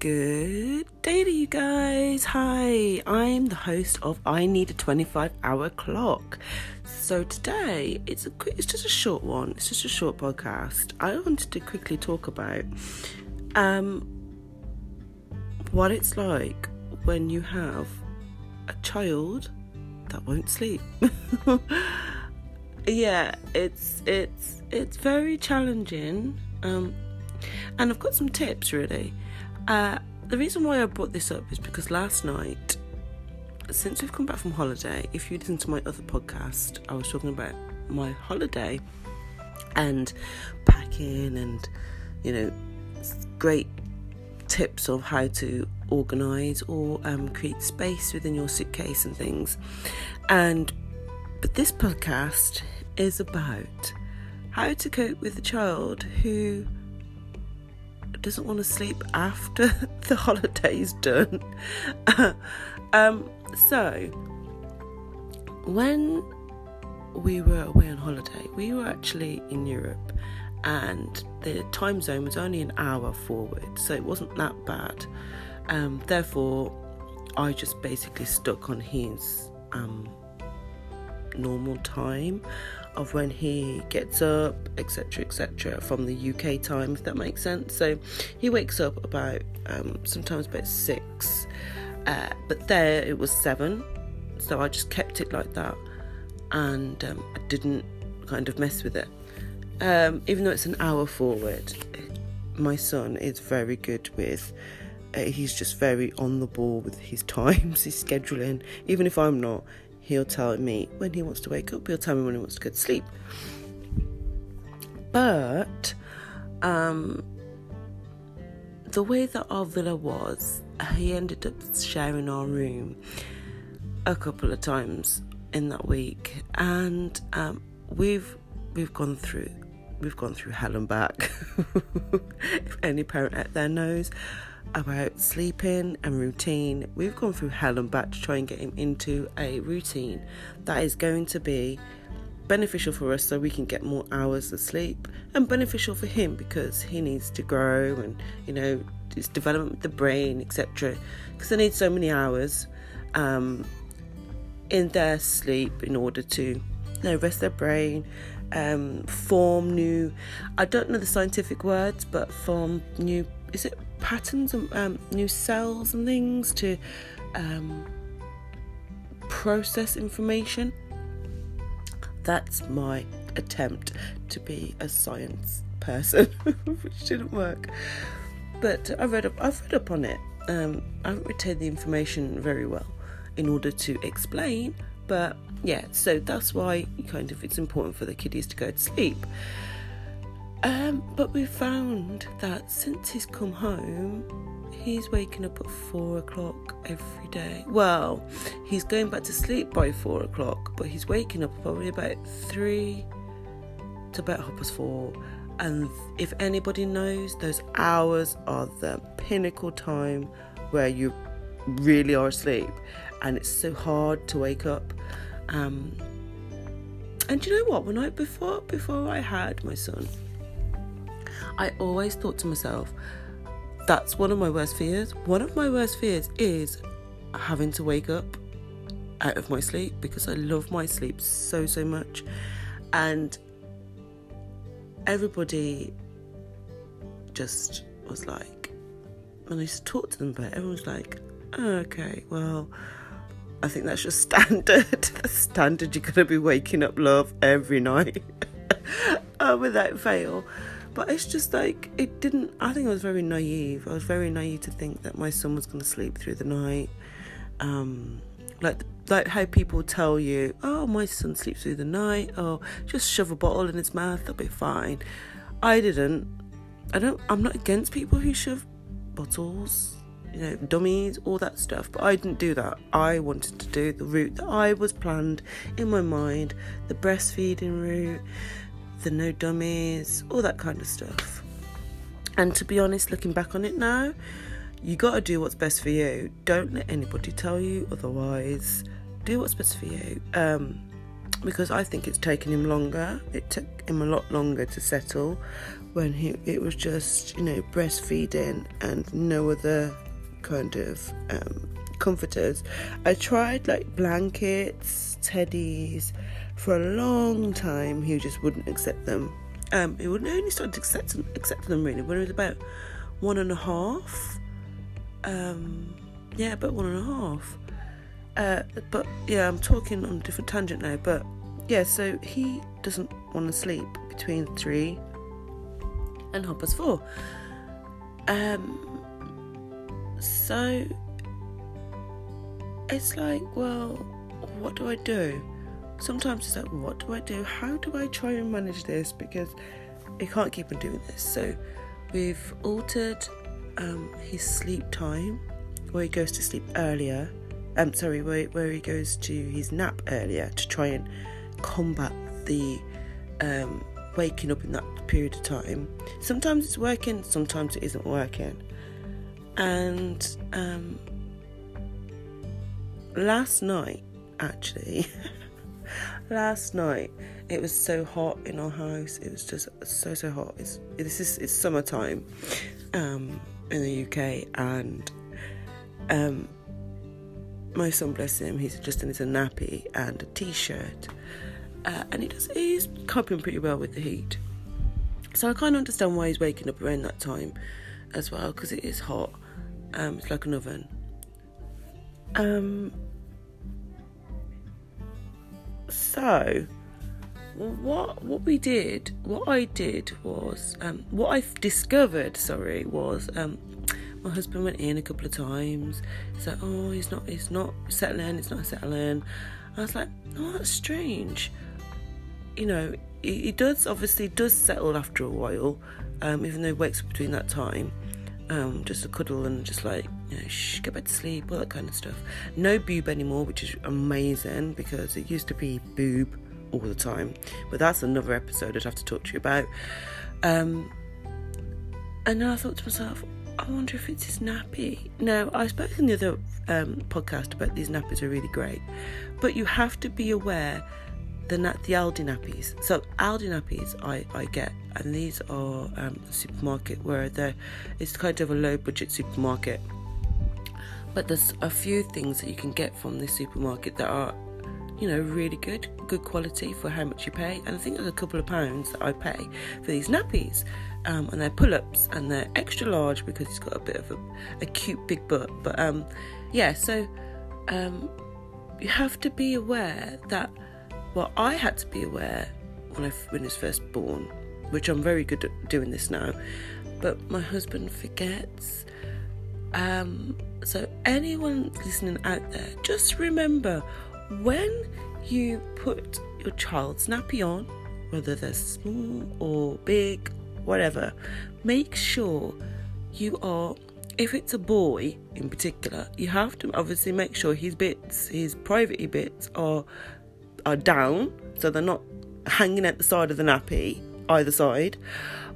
Good day to you guys. Hi, I'm the host of I Need a 25 Hour Clock. So today it's a quick, it's just a short one. It's just a short podcast. I wanted to quickly talk about um what it's like when you have a child that won't sleep. yeah, it's it's it's very challenging. Um and I've got some tips really. Uh, the reason why I brought this up is because last night, since we've come back from holiday, if you listen to my other podcast, I was talking about my holiday and packing and, you know, great tips of how to organize or um, create space within your suitcase and things. And but this podcast is about how to cope with a child who doesn't want to sleep after the holiday's done. um, so, when we were away on holiday, we were actually in Europe and the time zone was only an hour forward, so it wasn't that bad. Um, therefore, I just basically stuck on his um, normal time of when he gets up, etc., etc., from the UK time, if that makes sense. So he wakes up about um, sometimes about six, uh, but there it was seven, so I just kept it like that, and um, I didn't kind of mess with it. Um, even though it's an hour forward, my son is very good with. Uh, he's just very on the ball with his times, his scheduling. Even if I'm not, He'll tell me when he wants to wake up, he'll tell me when he wants to go to sleep. But um, the way that our villa was, he ended up sharing our room a couple of times in that week, and um, we've we've gone through we've gone through hell and back. if any parent out there knows, about sleeping and routine. We've gone through hell and back to try and get him into a routine that is going to be beneficial for us so we can get more hours of sleep and beneficial for him because he needs to grow and you know his development with the brain etc because they need so many hours um, in their sleep in order to you know rest their brain um, form new i don't know the scientific words but form new is it patterns and um, new cells and things to um, process information. That's my attempt to be a science person, which didn't work. But I read up. I've read up on it. Um, I haven't retained the information very well in order to explain. But yeah, so that's why kind of it's important for the kiddies to go to sleep. Um, but we found that since he's come home, he's waking up at four o'clock every day. Well, he's going back to sleep by four o'clock, but he's waking up probably about three to about half past four. And if anybody knows, those hours are the pinnacle time where you really are asleep, and it's so hard to wake up. Um, and you know what? The night before before I had my son I always thought to myself, that's one of my worst fears. One of my worst fears is having to wake up out of my sleep because I love my sleep so, so much. And everybody just was like, when I used to talk to them about it, everyone was like, oh, okay, well, I think that's just standard. the standard you're going to be waking up, love, every night uh, without fail. But it's just like, it didn't, I think I was very naive. I was very naive to think that my son was going to sleep through the night. Um, like, like how people tell you, oh, my son sleeps through the night. Oh, just shove a bottle in his mouth, that'll be fine. I didn't. I don't, I'm not against people who shove bottles you know, dummies, all that stuff. But I didn't do that. I wanted to do the route that I was planned in my mind, the breastfeeding route, the no dummies, all that kind of stuff. And to be honest, looking back on it now, you got to do what's best for you. Don't let anybody tell you otherwise. Do what's best for you. Um, because I think it's taken him longer. It took him a lot longer to settle when he it was just you know breastfeeding and no other kind of um, comforters. I tried like blankets, teddies for a long time. He just wouldn't accept them. Um, he wouldn't only start to accept them, accept them really when he was about one and a half. Um, yeah, about one and a half. Uh, but yeah, I'm talking on a different tangent now. But yeah, so he doesn't want to sleep between three and half past four. Um, so it's like, well, what do I do? Sometimes it's like, what do I do? How do I try and manage this? Because I can't keep on doing this. So we've altered um, his sleep time, where he goes to sleep earlier. I'm um, sorry, where, where he goes to his nap earlier to try and combat the um, waking up in that period of time. Sometimes it's working, sometimes it isn't working. And um, last night, actually, last night it was so hot in our house. It was just so so hot. It's this is it's summertime um, in the UK, and um, my son, bless him, he's just in his nappy and a t-shirt, uh, and he does he's coping pretty well with the heat. So I can't understand why he's waking up around that time as well because it is hot. Um, it's like an oven. Um, so what what we did, what I did was, um, what I discovered, sorry, was um, my husband went in a couple of times. He's like, oh, he's not, he's not settling, it's not settling. I was like, oh, that's strange. You know, he, he does obviously does settle after a while, um, even though he wakes up between that time um, just a cuddle and just like, know, shh, get back to sleep, all that kind of stuff. No boob anymore, which is amazing because it used to be boob all the time, but that's another episode I'd have to talk to you about. Um, and then I thought to myself, I wonder if it's his nappy. Now, I spoke in the other um, podcast about these nappies are really great, but you have to be aware the the Aldi nappies. So Aldi nappies I, I get, and these are um, supermarket where it's kind of a low budget supermarket. But there's a few things that you can get from this supermarket that are, you know, really good, good quality for how much you pay. And I think there's a couple of pounds that I pay for these nappies. Um, and they're pull-ups and they're extra large because it's got a bit of a, a cute big butt. But um, yeah, so um, you have to be aware that well, I had to be aware when I when he was first born, which I'm very good at doing this now, but my husband forgets. Um, so anyone listening out there, just remember when you put your child's nappy on, whether they're small or big, whatever, make sure you are if it's a boy in particular, you have to obviously make sure his bits, his private bits, are are down, so they're not hanging at the side of the nappy either side,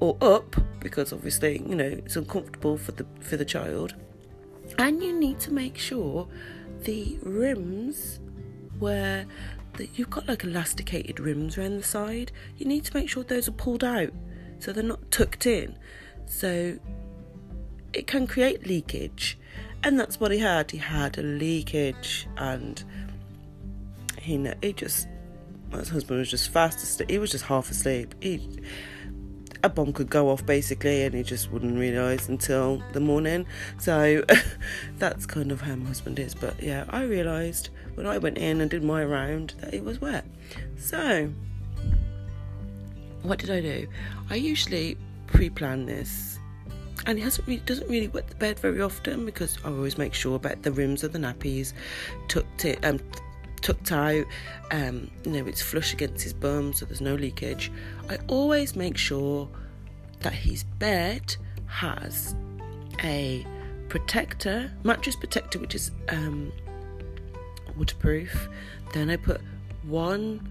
or up because obviously you know it's uncomfortable for the for the child. And you need to make sure the rims where that you've got like elasticated rims around the side. You need to make sure those are pulled out so they're not tucked in. So it can create leakage. And that's what he had. He had a leakage and he he just my husband was just fast asleep. He was just half asleep. He a bomb could go off basically, and he just wouldn't realise until the morning. So that's kind of how my husband is. But yeah, I realised when I went in and did my round that it was wet. So what did I do? I usually pre-plan this and he hasn't really, doesn't really wet the bed very often because I always make sure about the rims of the nappies tucked it um tucked out, um, you know, it's flush against his bum so there's no leakage. I always make sure that his bed has a protector, mattress protector, which is um, waterproof. Then I put one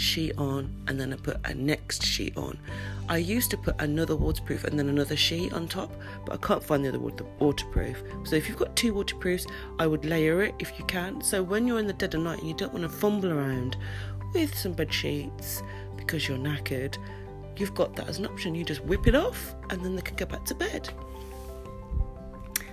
sheet on and then I put a next sheet on. I used to put another waterproof and then another sheet on top, but I can't find the other waterproof. So if you've got two waterproofs, I would layer it if you can. So when you're in the dead of night and you don't want to fumble around with some bed sheets because you're knackered, you've got that as an option. You just whip it off and then they can go back to bed.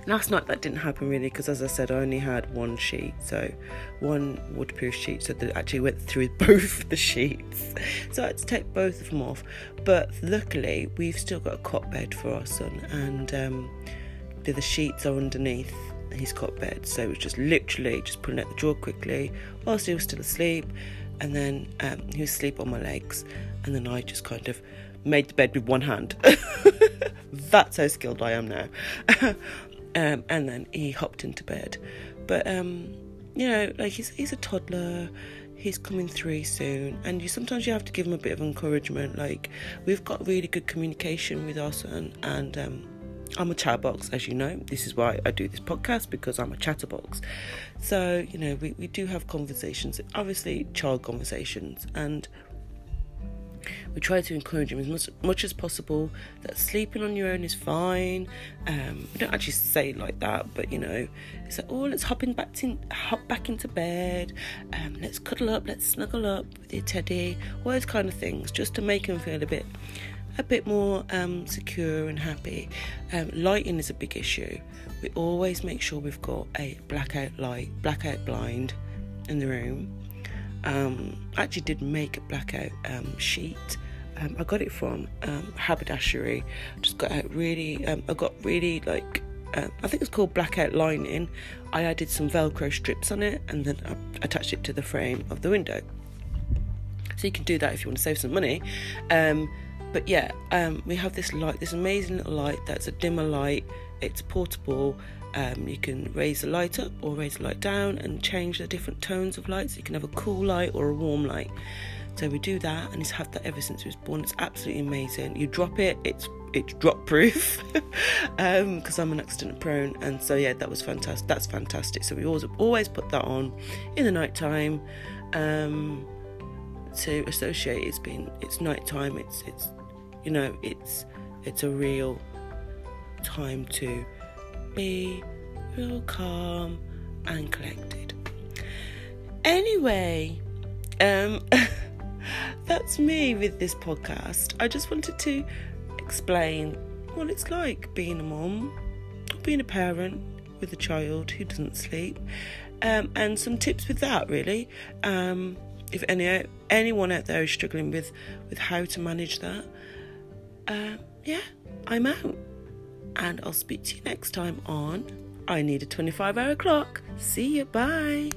Last night that didn't happen really because, as I said, I only had one sheet, so one waterproof sheet, so that actually went through both the sheets. So I had to take both of them off. But luckily, we've still got a cot bed for our son, and um, the sheets are underneath his cot bed. So it was just literally just pulling out the drawer quickly whilst he was still asleep, and then um, he was asleep on my legs, and then I just kind of made the bed with one hand. That's how skilled I am now. Um, and then he hopped into bed. But um, you know, like he's he's a toddler. He's coming through soon, and you sometimes you have to give him a bit of encouragement. Like we've got really good communication with our son, and um, I'm a chatterbox, as you know. This is why I do this podcast because I'm a chatterbox. So you know, we we do have conversations, obviously child conversations, and we try to encourage him as much, much as possible that sleeping on your own is fine. Um, we don't actually say it like that, but you know, it's like, oh, let's hop in back in, hop back into bed. Um, let's cuddle up, let's snuggle up with your teddy. All those kind of things, just to make him feel a bit, a bit more um, secure and happy. Um, lighting is a big issue. We always make sure we've got a blackout light, blackout blind in the room um, I actually did make a blackout um, sheet. Um, I got it from um, haberdashery. Just got out really. Um, I got really like. Uh, I think it's called blackout lining. I added some Velcro strips on it and then I attached it to the frame of the window. So you can do that if you want to save some money. Um, but yeah, we have this light, this amazing little light that's a dimmer light. It's portable um, you can raise the light up or raise the light down and change the different tones of light. So you can have a cool light or a warm light. So we do that, and he's had that ever since he was born. It's absolutely amazing. You drop it, it's it's drop proof because um, I'm an accident prone, and so yeah, that was fantastic. That's fantastic. So we always always put that on in the night time um, to associate. It's been it's night time. It's it's you know it's it's a real time to be real calm and collected. Anyway, um, that's me with this podcast. I just wanted to explain what it's like being a mom, being a parent with a child who doesn't sleep, um, and some tips with that really. Um, if any anyone out there is struggling with with how to manage that, uh, yeah, I'm out and I'll speak to you next time on I Need a 25 Hour Clock. See you, bye.